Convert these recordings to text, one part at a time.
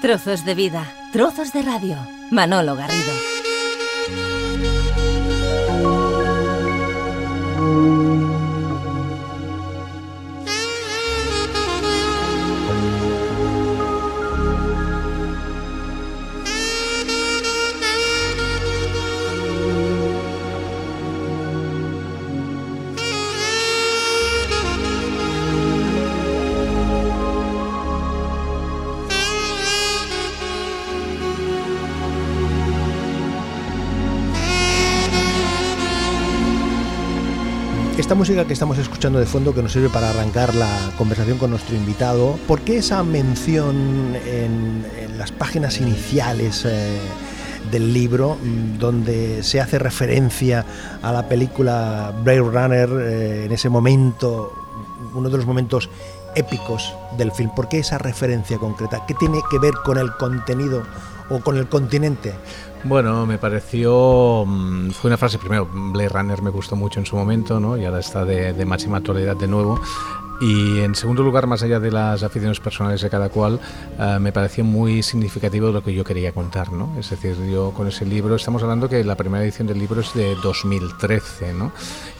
Trozos de vida, trozos de radio. Manolo Garrido. Música que estamos escuchando de fondo que nos sirve para arrancar la conversación con nuestro invitado, ¿por qué esa mención en, las páginas iniciales eh, del libro mm, donde se hace referencia a la película Blade Runner eh, en ese momento, uno de los momentos épicos del film? ¿Por qué esa referencia concreta? ¿Qué tiene que ver con el contenido o con el continente? Bueno, me pareció. mm, Fue una frase, primero, Blade Runner me gustó mucho en su momento, ¿no? Y ahora está de, de máxima actualidad de nuevo. Y en segundo lugar, más allá de las aficiones personales de cada cual, eh, me pareció muy significativo lo que yo quería contar, ¿no? Es decir, yo con ese libro, estamos hablando que la primera edición del libro es de 2013, ¿no?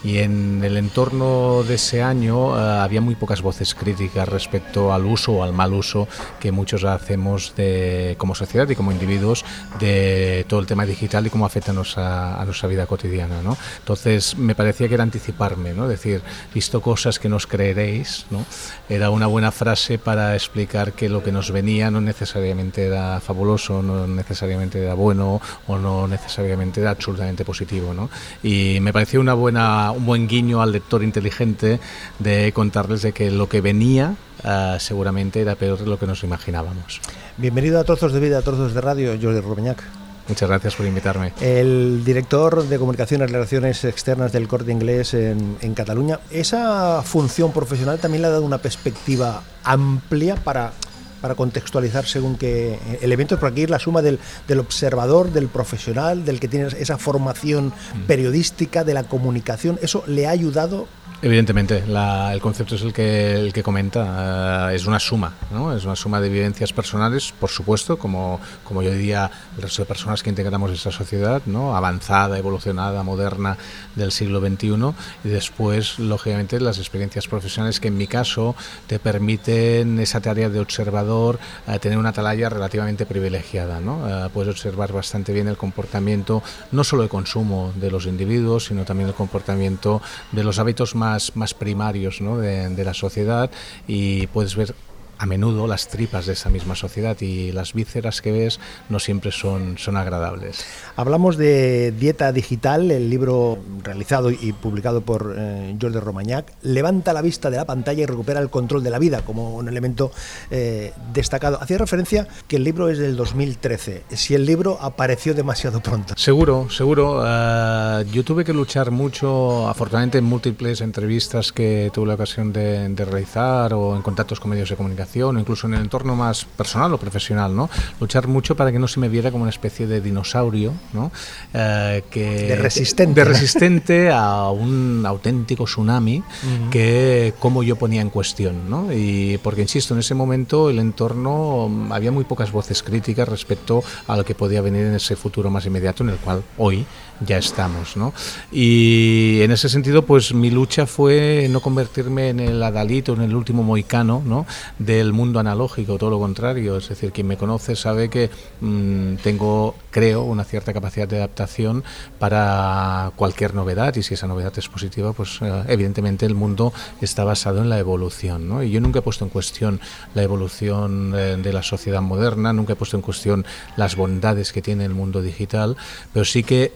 Y en el entorno de ese año eh, había muy pocas voces críticas respecto al uso o al mal uso que muchos hacemos de, como sociedad y como individuos de todo el tema digital y cómo afecta a nuestra, a nuestra vida cotidiana, ¿no? Entonces, me parecía que era anticiparme, ¿no? Decir, visto cosas que nos creeréis, ¿no? Era una buena frase para explicar que lo que nos venía no necesariamente era fabuloso, no necesariamente era bueno o no necesariamente era absolutamente positivo, ¿no? Y me pareció una buena, un buen guiño al lector inteligente de contarles de que lo que venía eh, seguramente era peor de lo que nos imaginábamos. Bienvenido a Trozos de Vida, Trozos de Radio, Jordi Rubeñac. Muchas gracias por invitarme. El director de Comunicaciones y Relaciones Externas del Corte Inglés en, en Cataluña. ¿Esa función profesional también le ha dado una perspectiva amplia para, para contextualizar según qué elementos? Por aquí es la suma del, del observador, del profesional, del que tiene esa formación periodística, de la comunicación. ¿Eso le ha ayudado Evidentemente, la- el concepto es el que, el que comenta, eh, es una suma, ¿no? es una suma de vivencias personales, por supuesto, como, como yo diría el resto de personas que integramos esta sociedad, ¿no? avanzada, evolucionada, moderna del siglo XXI, y después, lógicamente, las experiencias profesionales que en mi caso te permiten esa tarea de observador eh, tener una atalaya relativamente privilegiada. ¿no? Eh, puedes observar bastante bien el comportamiento, no solo de consumo de los individuos, sino también el comportamiento de los hábitos más, más primarios ¿no? de, de la sociedad y puedes ver a menudo las tripas de esa misma sociedad y las vísceras que ves no siempre son, son agradables. Hablamos de Dieta Digital, el libro realizado y publicado por eh, Jordi Romañac. Levanta la vista de la pantalla y recupera el control de la vida como un elemento eh, destacado. Hacía referencia que el libro es del 2013. Si el libro apareció demasiado pronto. Seguro, seguro. Eh, yo tuve que luchar mucho, afortunadamente en múltiples entrevistas que tuve la ocasión de, de realizar o en contactos con medios de comunicación o incluso en el entorno más personal o profesional, ¿no? Luchar mucho para que no se me viera como una especie de dinosaurio, ¿no? Eh, que, De resistente. De resistente a un auténtico tsunami que como yo ponía en cuestión, ¿no? Y porque, insisto, en ese momento el entorno mm, había muy pocas voces críticas respecto a lo que podía venir en ese futuro más inmediato en el cual hoy ya estamos, ¿no? Y en ese sentido, pues mi lucha fue no convertirme en el adalito, en el último moicano, ¿no? Del mundo analógico, todo lo contrario. Es decir, quien me conoce sabe que mm, tengo, creo, una cierta capacidad de adaptación para cualquier novedad y si esa novedad es positiva, pues eh, evidentemente el mundo está basado en la evolución, ¿no? Y yo nunca he puesto en cuestión la evolución eh, de la sociedad moderna, nunca he puesto en cuestión las bondades que tiene el mundo digital, pero sí que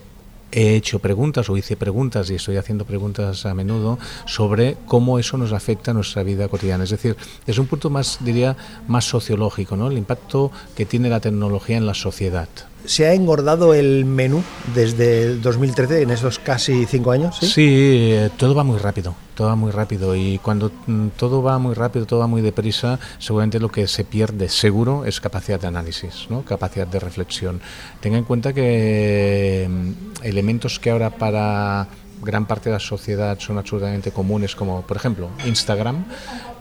he hecho preguntas o hice preguntas y estoy haciendo preguntas a menudo sobre cómo eso nos afecta a nuestra vida cotidiana. Es decir, es un punto más, diría, más sociológico, ¿no? El impacto que tiene la tecnología en la sociedad. ¿Se ha engordado el menú desde el 2013, en esos casi cinco años? Sí, Sí. eh, todo va muy rápido, todo va muy rápido y cuando mm, todo va muy rápido, todo va muy deprisa, seguramente lo que se pierde seguro es capacidad de análisis, ¿no? capacidad de reflexión. Tenga en cuenta que mm, elementos que ahora para gran parte de la sociedad son absolutamente comunes, como por ejemplo Instagram,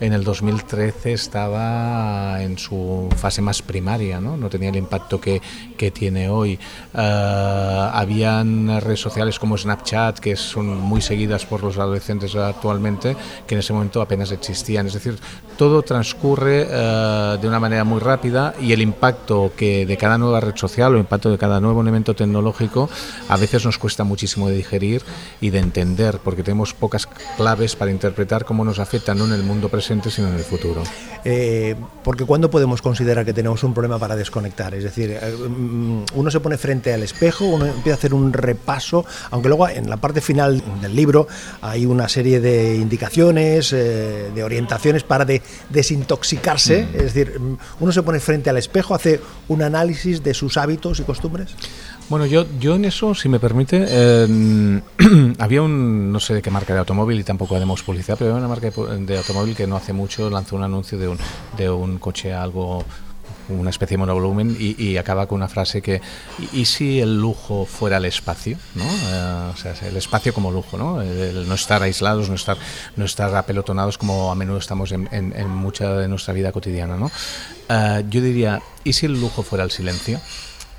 en el 2013 estaba en su fase más primaria, no, no tenía el impacto que, que tiene hoy. Uh, habían redes sociales como Snapchat, que son muy seguidas por los adolescentes actualmente, que en ese momento apenas existían. Es decir, todo transcurre uh, de una manera muy rápida y el impacto que de cada nueva red social o el impacto de cada nuevo elemento tecnológico a veces nos cuesta muchísimo de digerir y de entender, porque tenemos pocas claves para interpretar cómo nos afecta no en el mundo presente, sino en el futuro. Eh, porque ¿cuándo podemos considerar que tenemos un problema para desconectar? Es decir, eh, mm, uno se pone frente al espejo, uno empieza a hacer un repaso, aunque luego en la parte final del libro hay una serie de indicaciones, eh, de orientaciones para de, desintoxicarse, mm. es decir, mm, uno se pone frente al espejo, hace un análisis de sus hábitos y costumbres. Bueno, yo, yo en eso, si me permite, eh, había un, no sé de qué marca de automóvil y tampoco haremos publicidad, pero había una marca de, automóvil que no hace mucho lanzó un anuncio de un, de un coche algo una especie de monovolumen y, y, acaba con una frase que ¿y, si el lujo fuera el espacio? ¿no? Eh, o sea, el espacio como lujo, ¿no? El no estar aislados, no estar, no estar apelotonados como a menudo estamos en, en, en mucha de nuestra vida cotidiana. ¿no? Eh, yo diría, ¿y si el lujo fuera el silencio?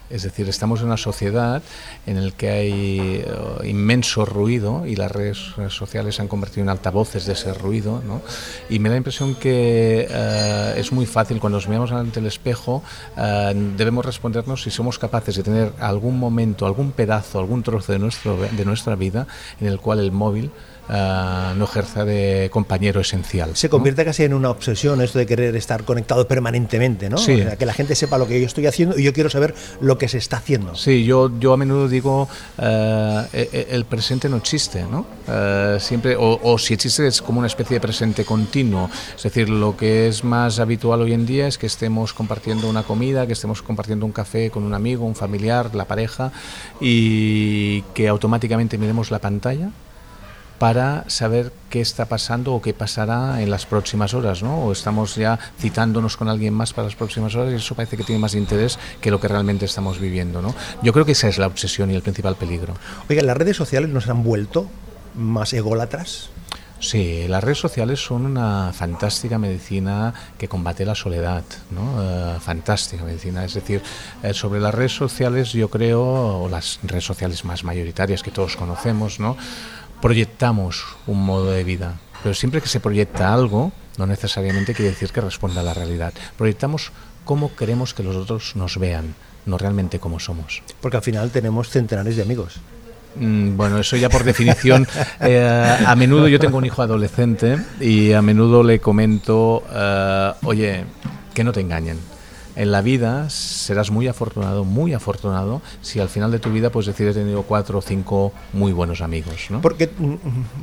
Es decir, estamos en una sociedad en la que hay uh, inmenso ruido y las redes sociales se han convertido en altavoces de ese ruido. ¿no? Y me da la impresión que uh, es muy fácil cuando nos miramos ante el espejo, uh, debemos respondernos si somos capaces de tener algún momento, algún pedazo, algún trozo de, nuestro, de nuestra vida en el cual el móvil Uh, no ejerza de compañero esencial. Se convierte ¿no? casi en una obsesión esto de querer estar conectado permanentemente, ¿no? Sí. O sea, que la gente sepa lo que yo estoy haciendo y yo quiero saber lo que se está haciendo. Sí, yo, yo a menudo digo, uh, el presente no existe, ¿no? Uh, siempre, o, o, si existe es como una especie de presente continuo. Es decir, lo que es más habitual hoy en día es que estemos compartiendo una comida, que estemos compartiendo un café con un amigo, un familiar, la pareja, y que automáticamente miremos la pantalla para saber qué está pasando o qué pasará en las próximas horas, ¿no? O estamos ya citándonos con alguien más para las próximas horas y eso parece que tiene más interés que lo que realmente estamos viviendo, ¿no? Yo creo que esa es la obsesión y el principal peligro. Oiga, ¿las redes sociales nos han vuelto más ególatras? Sí, las redes sociales son una fantástica medicina que combate la soledad, ¿no? Uh, fantástica medicina. Es decir, eh, sobre las redes sociales yo creo, o las redes sociales más mayoritarias que todos conocemos, ¿no? Proyectamos un modo de vida, pero siempre que se proyecta algo, no necesariamente quiere decir que responda a la realidad. Proyectamos cómo queremos que los otros nos vean, no realmente cómo somos. Porque al final tenemos centenares de amigos. Mm, bueno, eso ya por definición. Eh, a menudo yo tengo un hijo adolescente y a menudo le comento, eh, oye, que no te engañen en la vida serás muy afortunado, muy afortunado, si al final de tu vida pues decides tener cuatro o cinco muy buenos amigos. ¿no? Porque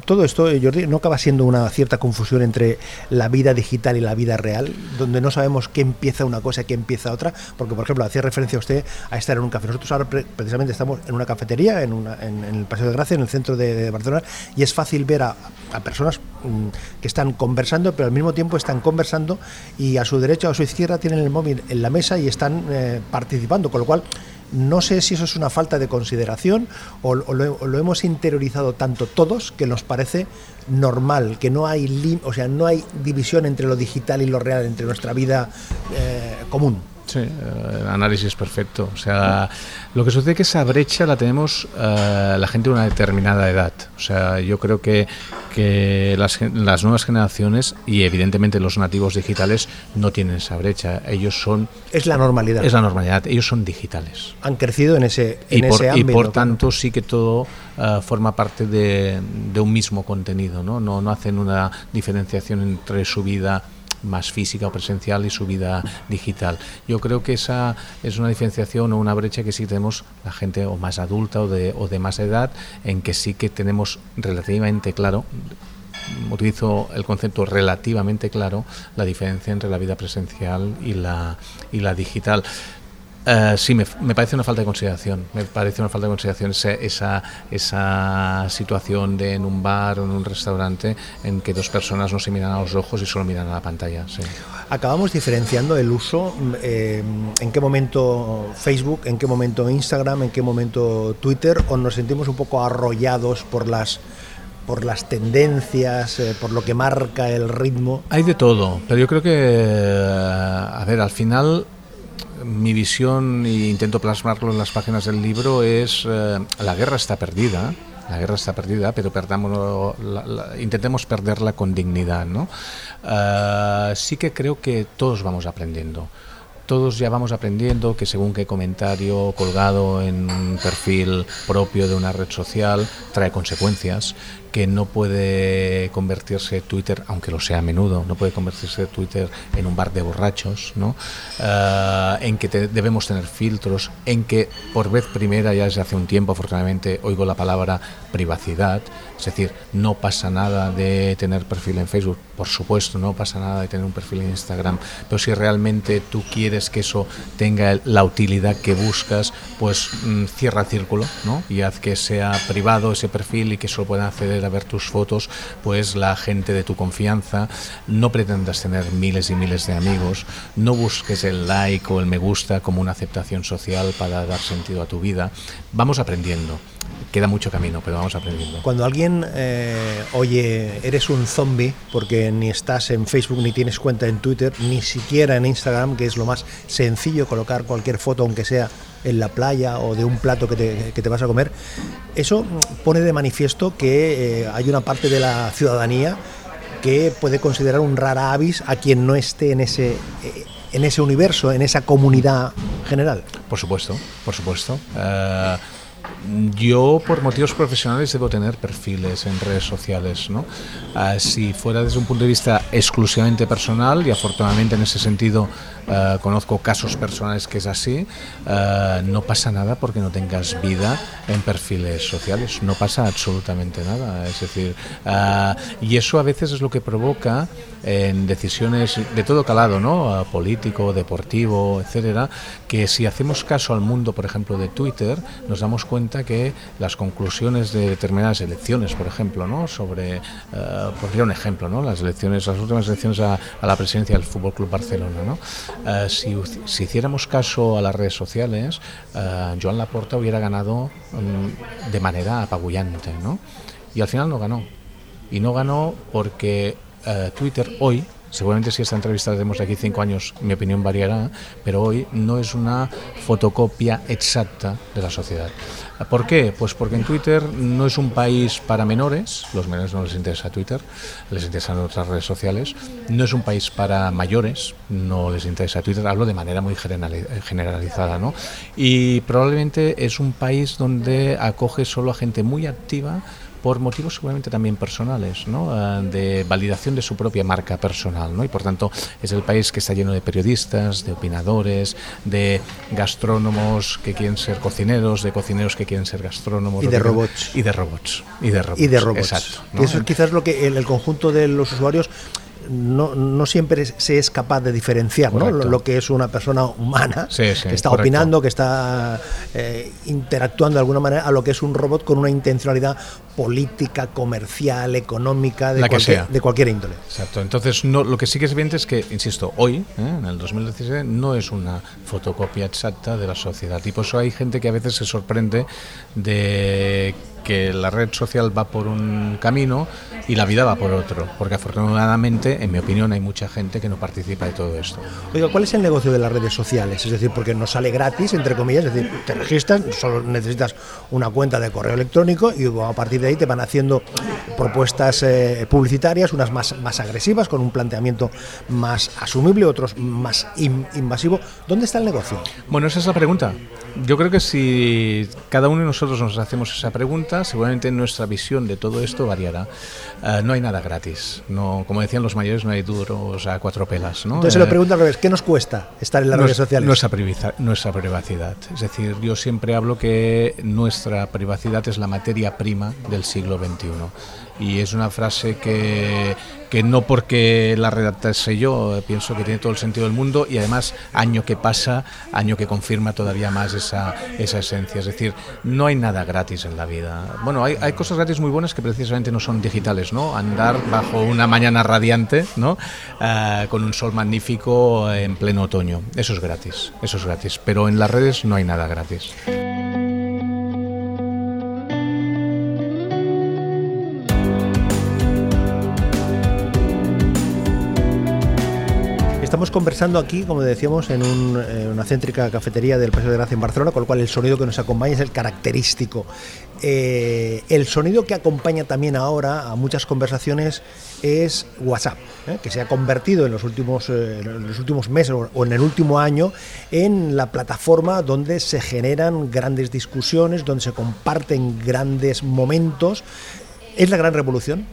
todo esto, Jordi, no acaba siendo una cierta confusión entre la vida digital y la vida real, donde no sabemos qué empieza una cosa y qué empieza otra, porque por ejemplo, hacía referencia a usted a estar en un café. Nosotros ahora pre precisamente estamos en una cafetería, en, una, en, el Paseo de Gracia, en el centro de, Barcelona, y es fácil ver a, personas mmm, que están conversando, pero al mismo tiempo están conversando y a su derecha o a su izquierda tienen el móvil la mesa y están eh, participando, con lo cual no sé si eso es una falta de consideración o, lo, hemos interiorizado tanto todos que nos parece normal, que no hay, o sea, no hay división entre lo digital y lo real, entre nuestra vida eh, común. Sí, el análisis perfecto. O sea, lo que sucede es que esa brecha la tenemos uh, la gente de una determinada edad. O sea, yo creo que, que las, las, nuevas generaciones y evidentemente los nativos digitales no tienen esa brecha. Ellos son... Es la normalidad. Es la normalidad. Ellos son digitales. Han crecido en ese, en y por, ese ámbito. Y por tanto sí que todo uh, forma parte de, de, un mismo contenido. ¿no? No, no hacen una diferenciación entre su vida más física o presencial y su vida digital. Yo creo que esa es una diferenciación o una brecha que sí tenemos la gente o más adulta o de, o de más edad, en que sí que tenemos relativamente claro utilizo el concepto relativamente claro la diferencia entre la vida presencial y la, y la digital. Uh, sí, me, me, parece una falta de consideración. Me parece una falta de consideración esa, esa, esa, situación de en un bar o en un restaurante en que dos personas no se miran a los ojos y solo miran a la pantalla. Sí. Acabamos diferenciando el uso, eh, en qué momento Facebook, en qué momento Instagram, en qué momento Twitter, o nos sentimos un poco arrollados por las por las tendencias, eh, por lo que marca el ritmo. Hay de todo, pero yo creo que, a ver, al final mi visión, e intento plasmarlo en las páginas del libro, es eh, la guerra está perdida. La guerra está perdida, pero perdamos, intentemos perderla con dignidad. ¿no? Uh, sí que creo que todos vamos aprendiendo todos ya vamos aprendiendo que según qué comentario colgado en un perfil propio de una red social trae consecuencias, que no puede convertirse Twitter, aunque lo sea a menudo, no puede convertirse Twitter en un bar de borrachos, ¿no? Uh, en que te, debemos tener filtros, en que por vez primera, ya desde hace un tiempo afortunadamente, oigo la palabra privacidad, es decir, no pasa nada de tener perfil en Facebook, por supuesto, no pasa nada de tener un perfil en Instagram, pero si realmente tú quieres que eso tenga la utilidad que buscas, pues mm, cierra el círculo, ¿no? Y haz que sea privado ese perfil y que solo puedan acceder a ver tus fotos, pues la gente de tu confianza, no pretendas tener miles y miles de amigos, no busques el like o el me gusta como una aceptación social para dar sentido a tu vida. Vamos aprendiendo. Queda mucho camino, pero vamos aprendiendo. Cuando alguien eh, oye, eres un zombie, porque ni estás en Facebook ni tienes cuenta en Twitter, ni siquiera en Instagram, que es lo más sencillo colocar cualquier foto, aunque sea en la playa o de un plato que te, que te vas a comer, eso pone de manifiesto que eh, hay una parte de la ciudadanía que puede considerar un rara avis a quien no esté en ese, eh, en ese universo, en esa comunidad general. Por supuesto, por supuesto. Uh yo, por motivos profesionales, debo tener perfiles en redes sociales. ¿no? Uh, si fuera desde un punto de vista exclusivamente personal, y afortunadamente en ese sentido uh, conozco casos personales que es así, uh, no pasa nada porque no tengas vida en perfiles sociales. No pasa absolutamente nada. Es decir, y eso a veces es lo que provoca en decisiones de todo calado, ¿no? político, deportivo, etcétera, que si hacemos caso al mundo, por ejemplo, de Twitter, nos damos cuenta que las conclusiones de determinadas elecciones, por ejemplo, ¿no? sobre, pondría un ejemplo, ¿no? las elecciones, las últimas elecciones a, a la presidencia del Fútbol Club Barcelona, ¿no? Uh, si, si, hiciéramos caso a las redes sociales, uh, Joan Laporta hubiera ganado um, de manera apabullante, ¿no? Y al final no ganó. Y no ganó porque uh, Twitter hoy Seguramente si esta entrevista la tenemos de aquí cinco años, mi opinión variará, pero hoy no es una fotocopia exacta de la sociedad. ¿Por qué? Pues porque en Twitter no es un país para menores, los menores no les interesa Twitter, les interesan otras redes sociales, no es un país para mayores, no les interesa Twitter, hablo de manera muy generalizada, ¿no? Y probablemente es un país donde acoge solo a gente muy activa, por motivos seguramente también personales, ¿no? Ah, de validación de su propia marca personal, ¿no? y por tanto es el país que está lleno de periodistas, de opinadores, de gastrónomos que quieren ser cocineros, de cocineros que quieren ser gastrónomos y de robots y de robots y de robots, y de robots. exacto ¿no? eso es quizás lo que el conjunto de los usuarios no, no, siempre se es capaz de diferenciar ¿no? lo, lo, que es una persona humana sí, sí, que está correcto. opinando, que está eh, interactuando de alguna manera, a lo que es un robot con una intencionalidad política, comercial, económica, de, cualquier, de cualquier índole. Exacto. Entonces, no, lo que sí que es evidente es que, insisto, hoy, ¿eh? en el 2016, no es una fotocopia exacta de la sociedad. Y por eso hay gente que a veces se sorprende de que la red social va por un camino y la vida va por otro, porque afortunadamente, en mi opinión, hay mucha gente que no participa de todo esto. Oiga, ¿cuál es el negocio de las redes sociales? Es decir, porque nos sale gratis, entre comillas, es decir, te registras, solo necesitas una cuenta de correo electrónico y a partir de ahí te van haciendo propuestas eh, publicitarias, unas más, más agresivas, con un planteamiento más asumible, otros más in, invasivo. ¿Dónde está el negocio? Bueno, esa es la pregunta. Yo creo que si cada uno de nosotros nos hacemos esa pregunta, seguramente nuestra visión de todo esto variará. Uh, no hay nada gratis. No, como decían los mayores, no hay duros a cuatro pelas. ¿no? Entonces se lo pregunto al revés, ¿qué nos cuesta estar en las redes es, sociales? Nuestra, privacidad, nuestra privacidad. Es decir, yo siempre hablo que nuestra privacidad es la materia prima del siglo XXI Y es una frase que, que no porque la redactase yo, eh, pienso que tiene todo el sentido del mundo y además año que pasa, año que confirma todavía más esa, esa esencia. Es decir, no hay nada gratis en la vida. Bueno, hay, hay cosas gratis muy buenas que precisamente no son digitales, ¿no? Andar bajo una mañana radiante, ¿no? Eh, con un sol magnífico en pleno otoño. Eso es gratis, eso es gratis. Pero en las redes no hay nada gratis. Estamos conversando aquí, como decíamos, en eh, una céntrica cafetería del Paseo de Gracia en Barcelona, con lo cual el sonido que nos acompaña es el característico. Eh, el sonido que acompaña también ahora a muchas conversaciones es WhatsApp, ¿eh? que se ha convertido en los últimos, en los últimos meses o en el último año en la plataforma donde se generan grandes discusiones, donde se comparten grandes momentos. ¿Es la gran revolución?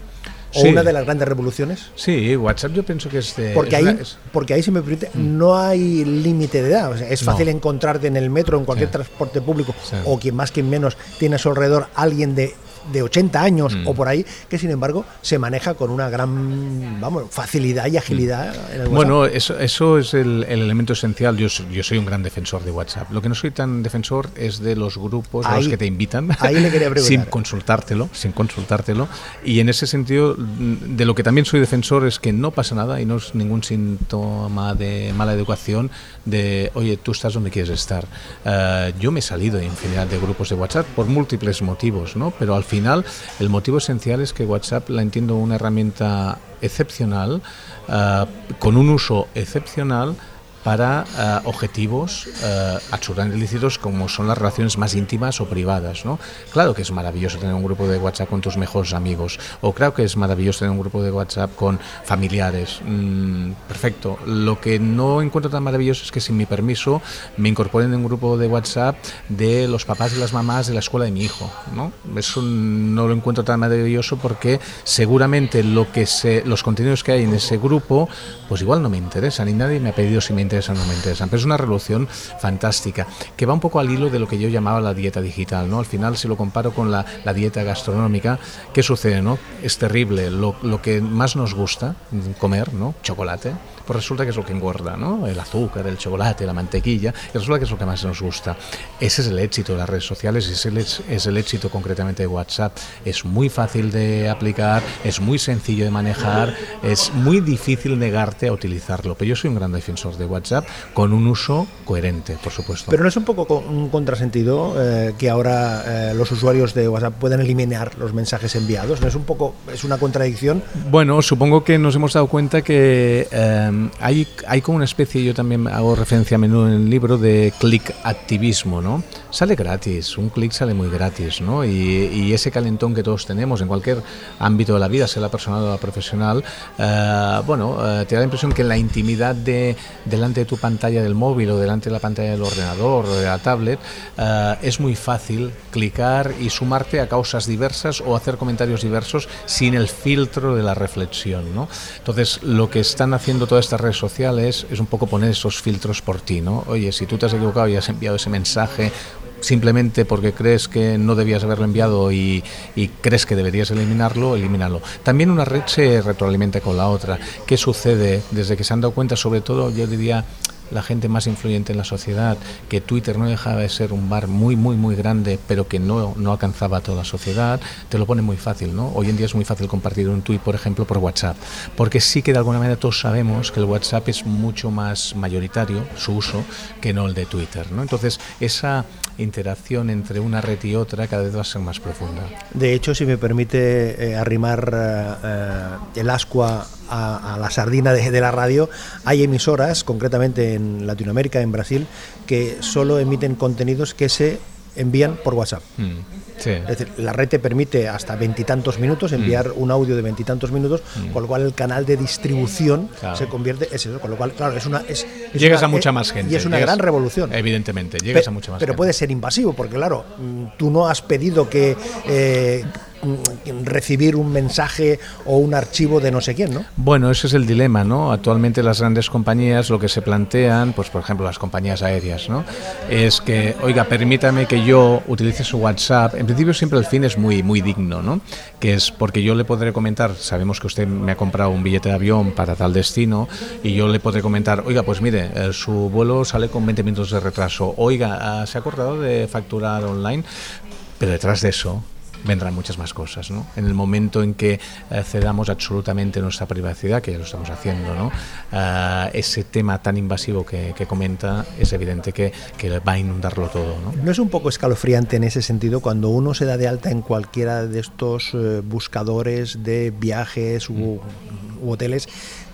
¿O Sí. una de las grandes revoluciones? Sí, WhatsApp yo pienso que es de... Porque es ahí, una- es- porque ahí, si me permite, no hay límite de edad. O sea, es No. fácil encontrarte en el metro, en cualquier Sí. transporte público, Sí. o quien más, quien menos, tiene a su alrededor alguien de, de 80 años Mm. o por ahí, que sin embargo se maneja con una gran vamos, facilidad y agilidad en el. Bueno, eso, eso es el, el elemento esencial. Yo, soy- yo soy un gran defensor de WhatsApp. Lo que no soy tan defensor es de los grupos a los que te invitan ahí le quería preguntar. sin consultártelo, sin consultártelo. Y en ese sentido, mm, de lo que también soy defensor es que no pasa nada y no es ningún síntoma de mala educación de, oye, tú estás donde quieres estar. Eh, yo me he salido de infinidad de grupos de WhatsApp por múltiples motivos, ¿no? Pero al final el motivo esencial es que WhatsApp la entiendo una herramienta excepcional, eh, con un uso excepcional para eh, objetivos eh, absolutamente ilícitos como son las relaciones más íntimas o privadas. ¿no? Claro que es maravilloso tener un grupo de WhatsApp con tus mejores amigos, o claro que es maravilloso tener un grupo de WhatsApp con familiares. Mm, perfecto. Lo que no encuentro tan maravilloso es que sin mi permiso me incorporen en un grupo de WhatsApp de los papás y las mamás de la escuela de mi hijo. ¿no? Eso no lo encuentro tan maravilloso porque seguramente lo que se, los contenidos que hay en ese grupo, pues igual no me interesan y nadie me ha pedido si me interesan no me interesan. Pero es una revolución fantástica que va un poco al hilo de lo que yo llamaba la dieta digital. ¿no? Al final, si lo comparo con la, la dieta gastronómica, ¿qué sucede? No? Es terrible. Lo, lo que más nos gusta comer, ¿no? chocolate, pues resulta que es lo que engorda, ¿no? El azúcar, el chocolate, la mantequilla, y resulta que es lo que más nos gusta. Ese es el éxito de las redes sociales, ese es el, es el éxito concretamente de WhatsApp. Es muy fácil de aplicar, es muy sencillo de manejar, es muy difícil negarte a utilizarlo. Pero yo soy un gran defensor de WhatsApp con un uso coherente, por supuesto. Pero no es un poco co- un contrasentido eh, que ahora eh, los usuarios de WhatsApp puedan eliminar los mensajes enviados. ¿No es un poco, es una contradicción? Bueno, supongo que nos hemos dado cuenta que eh, hay, hay como una especie, yo también hago referencia a menudo en el libro, de click activismo, ¿no? Sale gratis, un clic sale muy gratis, ¿no? Y, y ese calentón que todos tenemos en cualquier ámbito de la vida, sea la personal o la profesional, eh, bueno, eh, te da la impresión que la intimidad de delante de tu pantalla del móvil o delante de la pantalla del ordenador o de la tablet, eh, es muy fácil clicar y sumarte a causas diversas o hacer comentarios diversos sin el filtro de la reflexión, ¿no? Entonces, lo que están haciendo todas estas redes sociales es un poco poner esos filtros por ti, ¿no? Oye, si tú te has equivocado y has enviado ese mensaje simplemente porque crees que no debías haberlo enviado y, y, crees que deberías eliminarlo, elimínalo. También una red se retroalimenta con la otra. ¿Qué sucede? Desde que se han dado cuenta, sobre todo, yo diría, la gente más influyente en la sociedad, que Twitter no dejaba de ser un bar muy, muy, muy grande, pero que no, no alcanzaba a toda la sociedad, te lo pone muy fácil, ¿no? Hoy en día es muy fácil compartir un tweet, por ejemplo, por WhatsApp, porque sí que de alguna manera todos sabemos que el WhatsApp es mucho más mayoritario, su uso, que no el de Twitter, ¿no? Entonces, esa interacción entre una red y otra cada vez va a ser más profunda. De hecho, si me permite eh, arrimar eh, el ascua a, la sardina de, la radio, hay emisoras, concretamente en Latinoamérica, en Brasil, que solo emiten contenidos que se envían por WhatsApp. Mm, sí. Es decir, la red te permite hasta veintitantos minutos enviar mm. un audio de veintitantos minutos, mm. con lo cual el canal de distribución claro. se convierte es eso, con lo cual, claro, es una es, es llegas una, a mucha más gente y es una llegas, gran revolución. Evidentemente, llegas Pe a mucha más pero gente. puede ser invasivo porque claro, tú no has pedido que eh, recibir un mensaje o un archivo de no sé quién, ¿no? Bueno, ese es el dilema, ¿no? Actualmente las grandes compañías lo que se plantean, pues por ejemplo las compañías aéreas, ¿no? Es que, oiga, permítame que yo utilice su WhatsApp. En principio siempre el fin es muy, muy digno, ¿no? Que es porque yo le podré comentar, sabemos que usted me ha comprado un billete de avión para tal destino y yo le podré comentar, oiga, pues mire, eh, su vuelo sale con 20 minutos de retraso. Oiga, ah, ¿se ha acordado de facturar online? Pero detrás de eso vendrán muchas más cosas. ¿no? En el momento en que eh, cedamos absolutamente nuestra privacidad, que ya lo estamos haciendo, ¿no? Eh, ese tema tan invasivo que, comenta, es evidente que, que, va a inundarlo todo. ¿no? ¿No es un poco escalofriante en ese sentido cuando uno se da de alta en cualquiera de estos eh, buscadores de viajes u hoteles?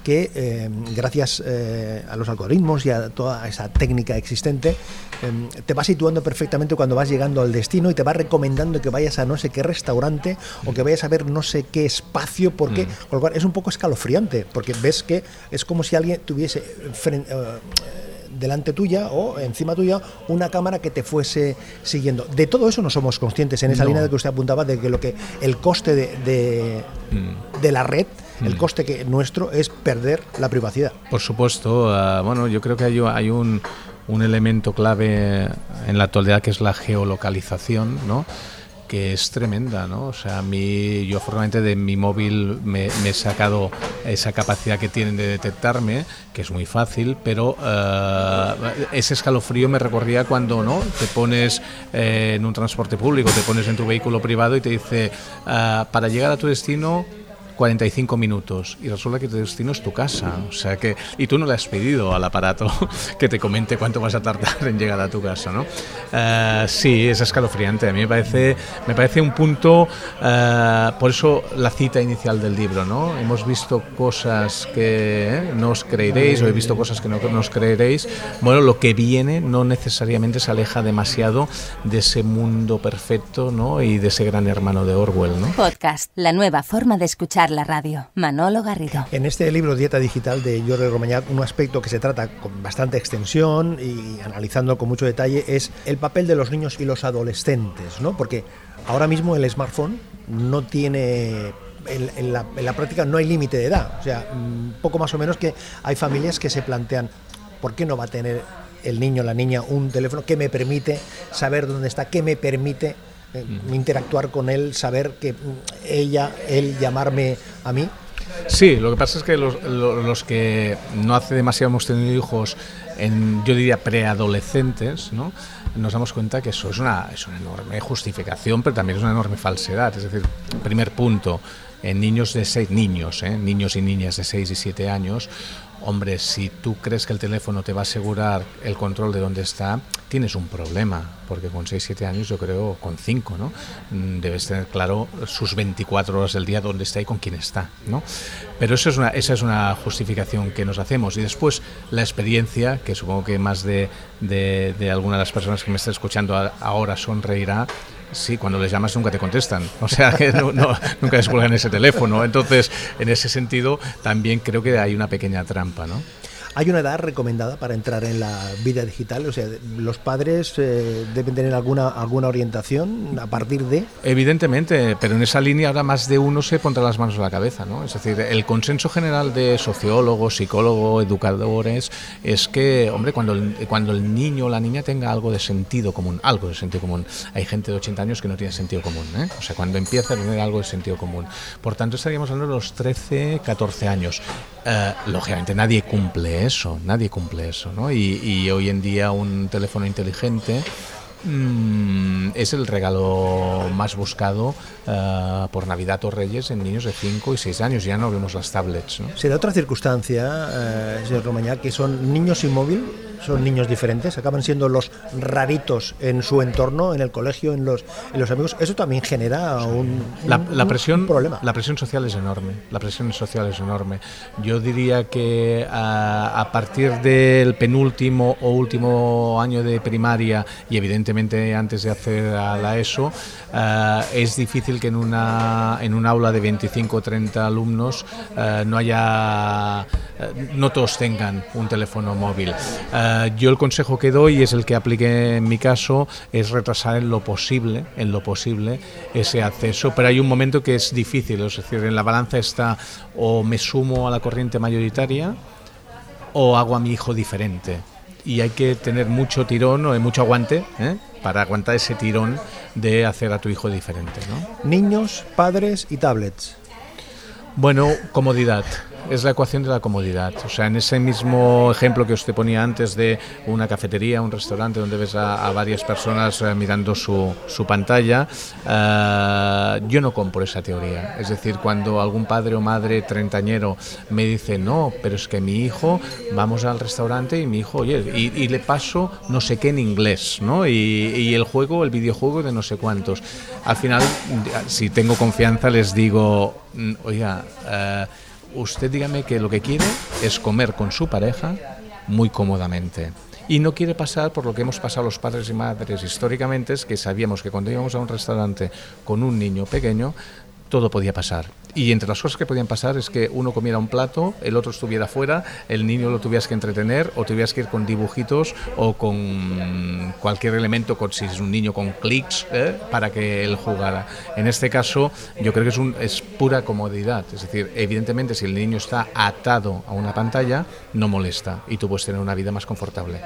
Que eh, gracias eh, a los algoritmos y a toda esa técnica existente eh, te va situando perfectamente cuando vas llegando al destino y te va recomendando que vayas a no sé qué restaurante o que vayas a ver no sé qué espacio porque mm. es un poco escalofriante porque ves que es como si alguien tuviese delante tuya o encima tuya una cámara que te fuese siguiendo. De todo eso no somos conscientes en esa línea de que usted apuntaba de que lo que el coste de, de, mm. de la red el mm. coste que nuestro es perder la privacidad. Por supuesto, ah, bueno, yo creo que hay, hay un, un, elemento clave en la actualidad que es la geolocalización, ¿no? que es tremenda, ¿no? O sea, a mí, yo afortunadamente de mi móvil me, he sacado esa capacidad que tienen de detectarme, que es muy fácil, pero ah, ese escalofrío me recorría cuando, ¿no? Te pones eh, en un transporte público, te pones en tu vehículo privado y te dice, ah, para llegar a tu destino 45 minutos y resulta que tu destino es tu casa. O sea que, y tú no le has pedido al aparato que te comente cuánto vas a tardar en llegar a tu casa, ¿no? Eh, sí, es escalofriante. A mí me parece, me parece un punto, eh, por eso la cita inicial del libro, ¿no? Hemos visto cosas que eh, no os creeréis o he visto cosas que no nos creeréis. Bueno, lo que viene no necesariamente se aleja demasiado de ese mundo perfecto, ¿no? Y de ese gran hermano de Orwell, ¿no? Podcast, la nueva forma de escuchar la radio. Manolo Garrido. En este libro Dieta Digital de Jorge Romañac, un aspecto que se trata con bastante extensión y analizando con mucho detalle es el papel de los niños y los adolescentes, ¿no? Porque ahora mismo el smartphone no tiene en, la, práctica no hay límite de edad. O sea, mm, poco más o menos que hay familias que se plantean, ¿por qué no va a tener el niño o la niña un teléfono que me permite saber dónde está, que me permite interactuar con él, saber que ella, él llamarme a mí. Sí, lo que pasa es que los, que no hace demasiado hemos tenido hijos, en, yo diría preadolescentes, ¿no? nos damos cuenta que eso es una, es una enorme justificación, pero también es una enorme falsedad. Es decir, primer punto, en niños de seis niños, ¿eh? niños y niñas de 6 y 7 años, hombre, si tú crees que el teléfono te va a asegurar el control de dónde está, tienes un problema, porque con 6, 7 años, yo creo con 5, ¿no? Mm, debes tener claro sus 24 horas del día dónde está y con quién está, ¿no? Pero eso es una, esa es una justificación que nos hacemos. Y después la experiencia, que supongo que más de, de, alguna de las personas que me está escuchando ahora sonreirá, Sí, cuando les llamas nunca te contestan. O sea, que no, nunca descuelgan ese teléfono. Entonces, en ese sentido, también creo que hay una pequeña trampa, ¿no? ¿Hay una edad recomendada para entrar en la vida digital? O sea, ¿los padres eh, deben tener alguna, alguna orientación a partir de...? Evidentemente, pero en esa línea ahora más de uno se pondrá las manos a la cabeza, ¿no? Es decir, el consenso general de sociólogos, psicólogos, educadores, es que, hombre, cuando el, cuando el niño o la niña tenga algo de sentido común, algo de sentido común, hay gente de 80 años que no tiene sentido común, ¿eh? O sea, cuando empieza a tener algo de sentido común. Por tanto, estaríamos hablando de los 13, 14 años. Eh, lógicamente nadie cumple eso, nadie cumple eso, ¿no? Y, y hoy en día un teléfono inteligente Mm, es el regalo más buscado uh, por Navidad o Reyes en niños de 5 y 6 años. Ya no vemos las tablets. ¿no? Se da otra circunstancia, eh, señor Romañá, que son niños sin móvil, son niños diferentes, acaban siendo los raritos en su entorno, en el colegio, en los, en los amigos. Eso también genera un, la, presión, problema. La presión social es enorme. La presión social es enorme. Yo diría que a, a partir del penúltimo o último año de primaria y evidentemente antes de hacer a la ESO, eh, es difícil que en una, en un aula de 25 o 30 alumnos eh, no haya, eh, no todos tengan un teléfono móvil. Yo el consejo que doy es el que apliqué en mi caso, es retrasar en lo posible, en lo posible ese acceso, pero hay un momento que es difícil, es decir, en la balanza está o me sumo a la corriente mayoritaria o hago a mi hijo diferente. Y hay que tener mucho tirón o mucho aguante ¿eh? para aguantar ese tirón de hacer a tu hijo diferente. ¿no? Niños, padres y tablets. Bueno, comodidad es la ecuación de la comodidad. O sea, en ese mismo ejemplo que usted ponía antes de una cafetería, un restaurante donde ves a, varias personas eh, mirando su, su pantalla, eh, yo no compro esa teoría. Es decir, cuando algún padre o madre treintañero me dice, no, pero es que mi hijo, vamos al restaurante y mi hijo, oye, y, le paso no sé qué en inglés, ¿no? Y, y, el juego, el videojuego de no sé cuántos. Al final, si tengo confianza, les digo, mm, oiga, uh, usted dígame que lo que quiere es comer con su pareja muy cómodamente. Y no quiere pasar por lo que hemos pasado los padres y madres históricamente, es que sabíamos que cuando íbamos a un restaurante con un niño pequeño, todo podía pasar. Y entre las cosas que podían pasar es que uno comiera un plato, el otro estuviera fuera, el niño lo tuvieras que entretener o tuvieras que ir con dibujitos o con cualquier elemento, con, si es un niño con clics, ¿eh? para que él jugara. En este caso, yo creo que es, un, es pura comodidad. Es decir, evidentemente, si el niño está atado a una pantalla, no molesta y tú puedes tener una vida más confortable.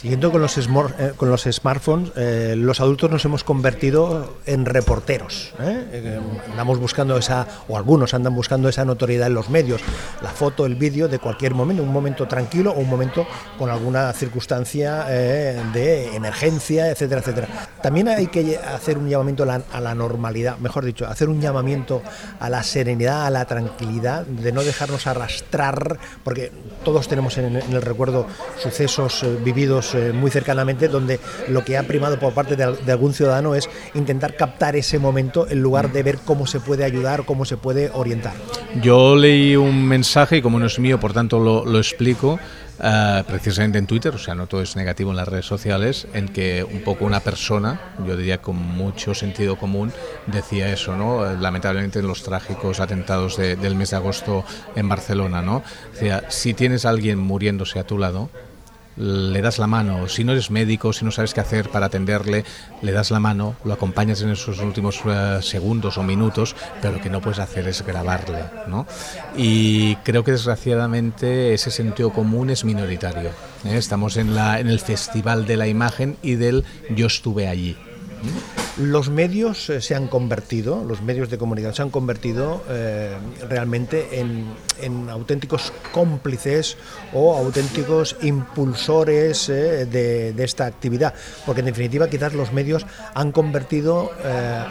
Siguiendo con los, eh, con los smartphones, eh, los adultos nos hemos convertido en reporteros. ¿eh? Andamos buscando esa, o algunos andan buscando esa notoriedad en los medios, la foto, el vídeo de cualquier momento, un momento tranquilo o un momento con alguna circunstancia de emergencia, etcétera, etcétera. También hay que hacer un llamamiento a la, normalidad, mejor dicho, hacer un llamamiento a la serenidad, a la tranquilidad, de no dejarnos arrastrar, porque todos tenemos en el recuerdo sucesos vividos eh, muy cercanamente, donde lo que ha primado por parte de, algún ciudadano es intentar captar ese momento en lugar de ver cómo se puede ayudar, cómo se puede orientar. Yo leí un mensaje, y como no es mío, por tanto lo, explico, eh, precisamente en Twitter, o sea, no todo es negativo en las redes sociales, en que un poco una persona, yo diría con mucho sentido común, decía eso, ¿no? Lamentablemente en los trágicos atentados del mes de agosto en Barcelona, ¿no? Decía, si tienes a alguien muriéndose a tu lado, le das la mano, si no eres médico, si no sabes qué hacer para atenderle, le das la mano, lo acompañas en esos últimos eh, segundos o minutos, pero lo que no puedes hacer es grabarle. ¿no? Y creo que desgraciadamente ese sentido común es minoritario. ¿eh? Estamos en, la, en el festival de la imagen y del yo estuve allí. Los medios eh, se han convertido, los medios de comunicación se han convertido eh, realmente en, auténticos cómplices o auténticos impulsores eh, de, esta actividad, porque en definitiva quizás los medios han convertido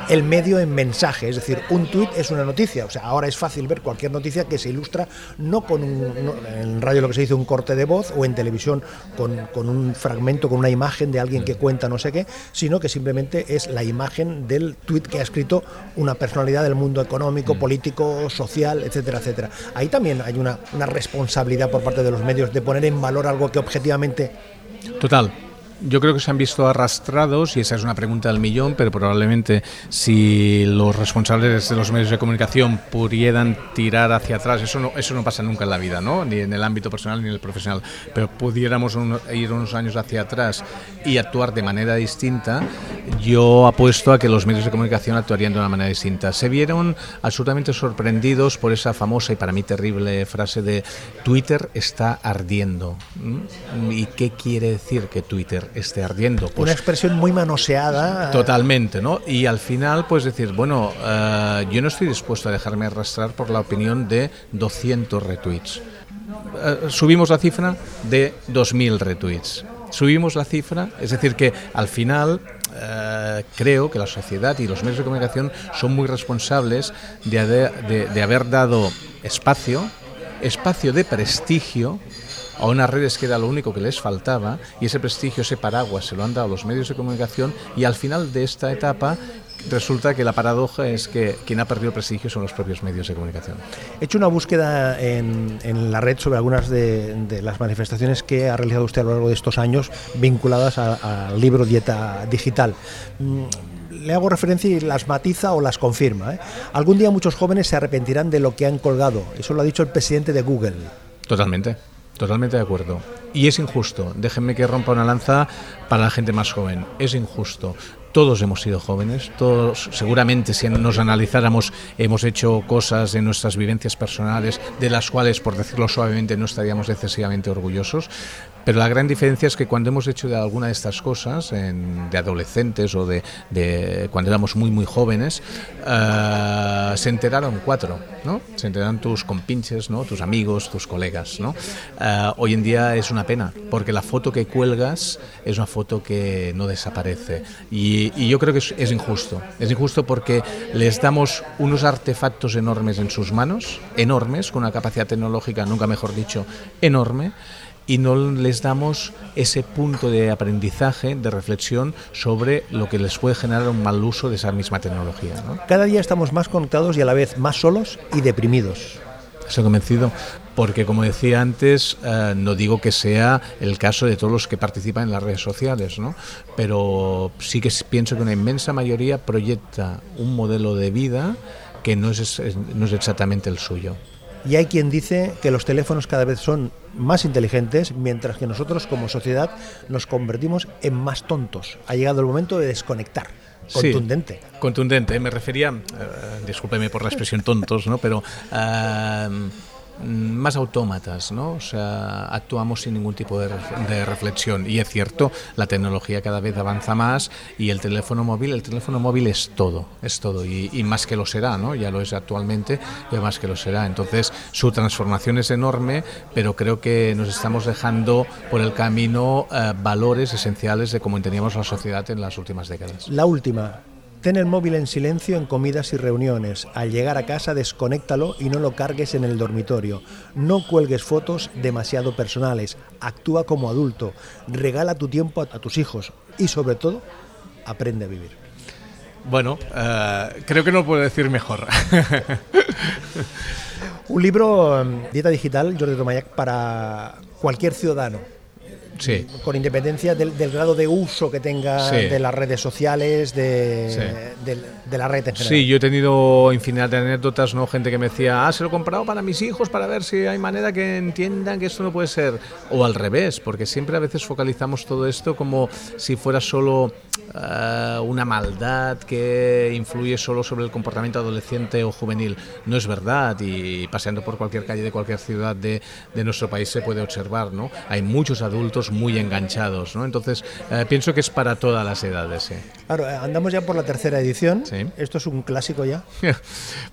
el medio en mensaje, es decir, un tuit es una noticia, o sea, ahora es fácil ver cualquier noticia que se ilustra no con un, en radio lo que se dice un corte de voz o en televisión con, con un fragmento, con una imagen de alguien que cuenta no sé qué, sino que simplemente es la imagen del tuit que ha escrito una personalidad del mundo económico, mm. político, social, etcétera, etcétera. Ahí también hay una, una responsabilidad por parte de los medios de poner en valor algo que objetivamente... Total, yo creo que se han visto arrastrados, y esa es una pregunta del millón, pero probablemente si los responsables de los medios de comunicación pudieran tirar hacia atrás, eso no, eso no pasa nunca en la vida, ¿no? ni en el ámbito personal ni en el profesional, pero pudiéramos ir unos años hacia atrás y actuar de manera distinta, yo apuesto a que los medios de comunicación actuarían de una manera distinta. Se vieron absolutamente sorprendidos por esa famosa y para mí terrible frase de Twitter está ardiendo. ¿Y qué quiere decir que Twitter esté ardiendo. Pues, Una expresión muy manoseada. Totalmente, ¿no? Y al final, pues decir, bueno, eh, yo no estoy dispuesto a dejarme arrastrar por la opinión de 200 retweets. Eh, subimos la cifra de 2.000 retweets. Subimos la cifra, es decir, que al final eh, creo que la sociedad y los medios de comunicación son muy responsables de, de haber dado espacio, espacio de prestigio a unas redes que era lo único que les faltaba y ese prestigio, ese paraguas se lo han dado los medios de comunicación y al final de esta etapa resulta que la paradoja es que quien ha perdido el prestigio son los propios medios de comunicación. He hecho una búsqueda en, en la red sobre algunas de, las manifestaciones que ha realizado usted a lo largo de estos años vinculadas al libro Dieta Digital mm, le hago referencia y las matiza o las confirma. ¿eh? Algún día muchos jóvenes se arrepentirán de lo que han colgado. Eso lo ha dicho el presidente de Google. Totalmente. Totalmente de acuerdo. Y es injusto, déjenme que rompa una lanza para la gente más joven, es injusto. Todos hemos sido jóvenes, todos seguramente si nos analizáramos hemos hecho cosas en nuestras vivencias personales de las cuales, por decirlo suavemente, no estaríamos excesivamente orgullosos, pero la gran diferencia es que cuando hemos hecho de alguna de estas cosas, de adolescentes o de, cuando éramos muy, muy jóvenes, eh, se enteraron cuatro, ¿no? Se enteraron tus compinches, ¿no? Tus amigos, tus colegas, ¿no? Eh, hoy en día es una pena, porque la foto que cuelgas es una foto que no desaparece. Y, yo creo que es, es injusto. Es injusto porque les damos unos artefactos enormes en sus manos, enormes, con una capacidad tecnológica, nunca mejor dicho, enorme y no les damos ese punto de aprendizaje, de reflexión sobre lo que les puede generar un mal uso de esa misma tecnología. Cada día estamos más conectados y a la vez más solos y deprimidos. Estoy convencido, porque como decía antes, eh, no digo que sea el caso de todos los que participan en las redes sociales, ¿no? pero sí que pienso que una inmensa mayoría proyecta un modelo de vida que no es, no es exactamente el suyo. Y hay quien dice que los teléfonos cada vez son más inteligentes, mientras que nosotros como sociedad nos convertimos en más tontos. Ha llegado el momento de desconectar. Contundente. contundente. Me refería, uh, discúlpeme por la expresión tontos, ¿no? pero uh, Mm, más autómatas, ¿no? O sea, actuamos sin ningún tipo de, reflexión. Y es cierto, la tecnología cada vez avanza más y el teléfono móvil, el teléfono móvil es todo, es todo. Y, más que lo será, ¿no? Ya lo es actualmente y más que lo será. Entonces, su transformación es enorme, pero creo que nos estamos dejando por el camino eh, valores esenciales de cómo entendíamos la sociedad en las últimas décadas. La última, Ten el móvil en silencio en comidas y reuniones. Al llegar a casa desconéctalo y no lo cargues en el dormitorio. No cuelgues fotos demasiado personales. Actúa como adulto. Regala tu tiempo a, tus hijos. Y sobre todo, aprende a vivir. Bueno, eh, creo que no puedo decir mejor. Un libro, em, Dieta Digital, Jordi Tomayac, para cualquier ciudadano con independencia del, grado de uso que tenga de las redes sociales, de, la red en general. Sí, yo he tenido infinidad de anécdotas, ¿no? Gente que me decía, ah, se lo he comprado para mis hijos para ver si hay manera que entiendan que esto no puede ser. O al revés, porque siempre a veces focalizamos todo esto como si fuera solo eh, una maldad que influye solo sobre el comportamiento adolescente o juvenil. No es verdad y paseando por cualquier calle de cualquier ciudad de, de nuestro país se puede observar, ¿no? Hay muchos adultos muy enganchados, ¿no? Entonces, eh, pienso que es para todas las edades. Claro, eh, andamos ya por la tercera edición. ¿Esto es un clásico ya?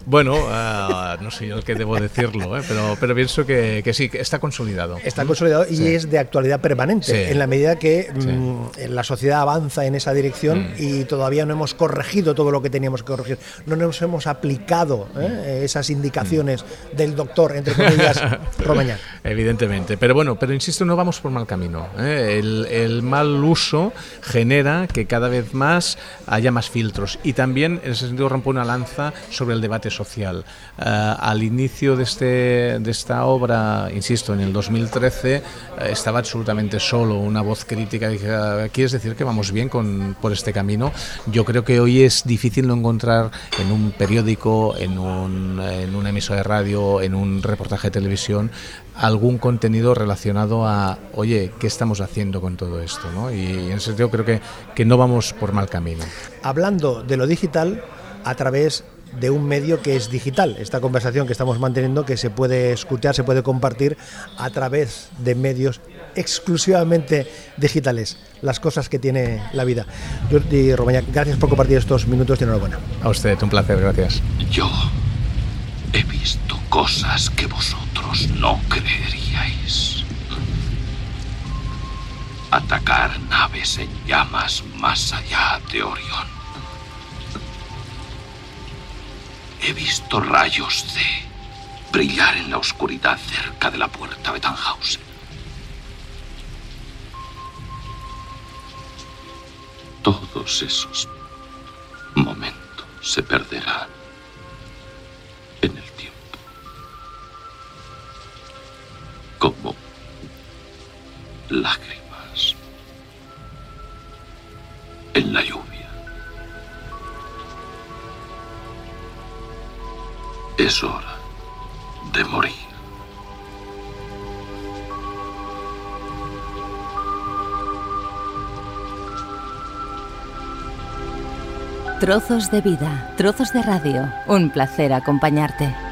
bueno, eh, no sé yo el que debo decirlo, pero, pero pienso que, que, sí, que está consolidado. Está consolidado y es de actualidad permanente, en la medida que mm, la sociedad avanza en esa dirección mm. y todavía no hemos corregido todo lo que teníamos que corregir. No nos hemos aplicado mm. esas indicaciones del doctor, entre comillas, Romañán. Evidentemente, pero bueno, pero insisto, no vamos por mal camino. ¿Eh? El, mal uso genera que cada vez más haya más filtros y también en ese sentido rompe una lanza sobre el debate social. Eh, al inicio de, este, de esta obra, insisto, en el 2013 eh, estaba absolutamente solo, una voz crítica dije, ah, ¿quieres decir que vamos bien con, por este camino? Yo creo que hoy es difícil no encontrar en un periódico, en, un, en una emisora de radio, en un reportaje de televisión, algún contenido relacionado a, oye, ¿qué estamos haciendo con todo esto? ¿no? Y en ese sentido creo que, que no vamos por mal camino. Hablando de lo digital a través de un medio que es digital, esta conversación que estamos manteniendo, que se puede escuchar, se puede compartir a través de medios exclusivamente digitales, las cosas que tiene la vida. Jordi Romaña, gracias por compartir estos minutos de enhorabuena. A usted, un placer, gracias. Yo he visto cosas que vosotros no creeríais atacar naves en llamas más allá de Orión. He visto rayos de brillar en la oscuridad cerca de la puerta de Tannhausen. Todos esos momentos se perderán como lágrimas en la lluvia. Es hora de morir. Trozos de vida, trozos de radio. Un placer acompañarte.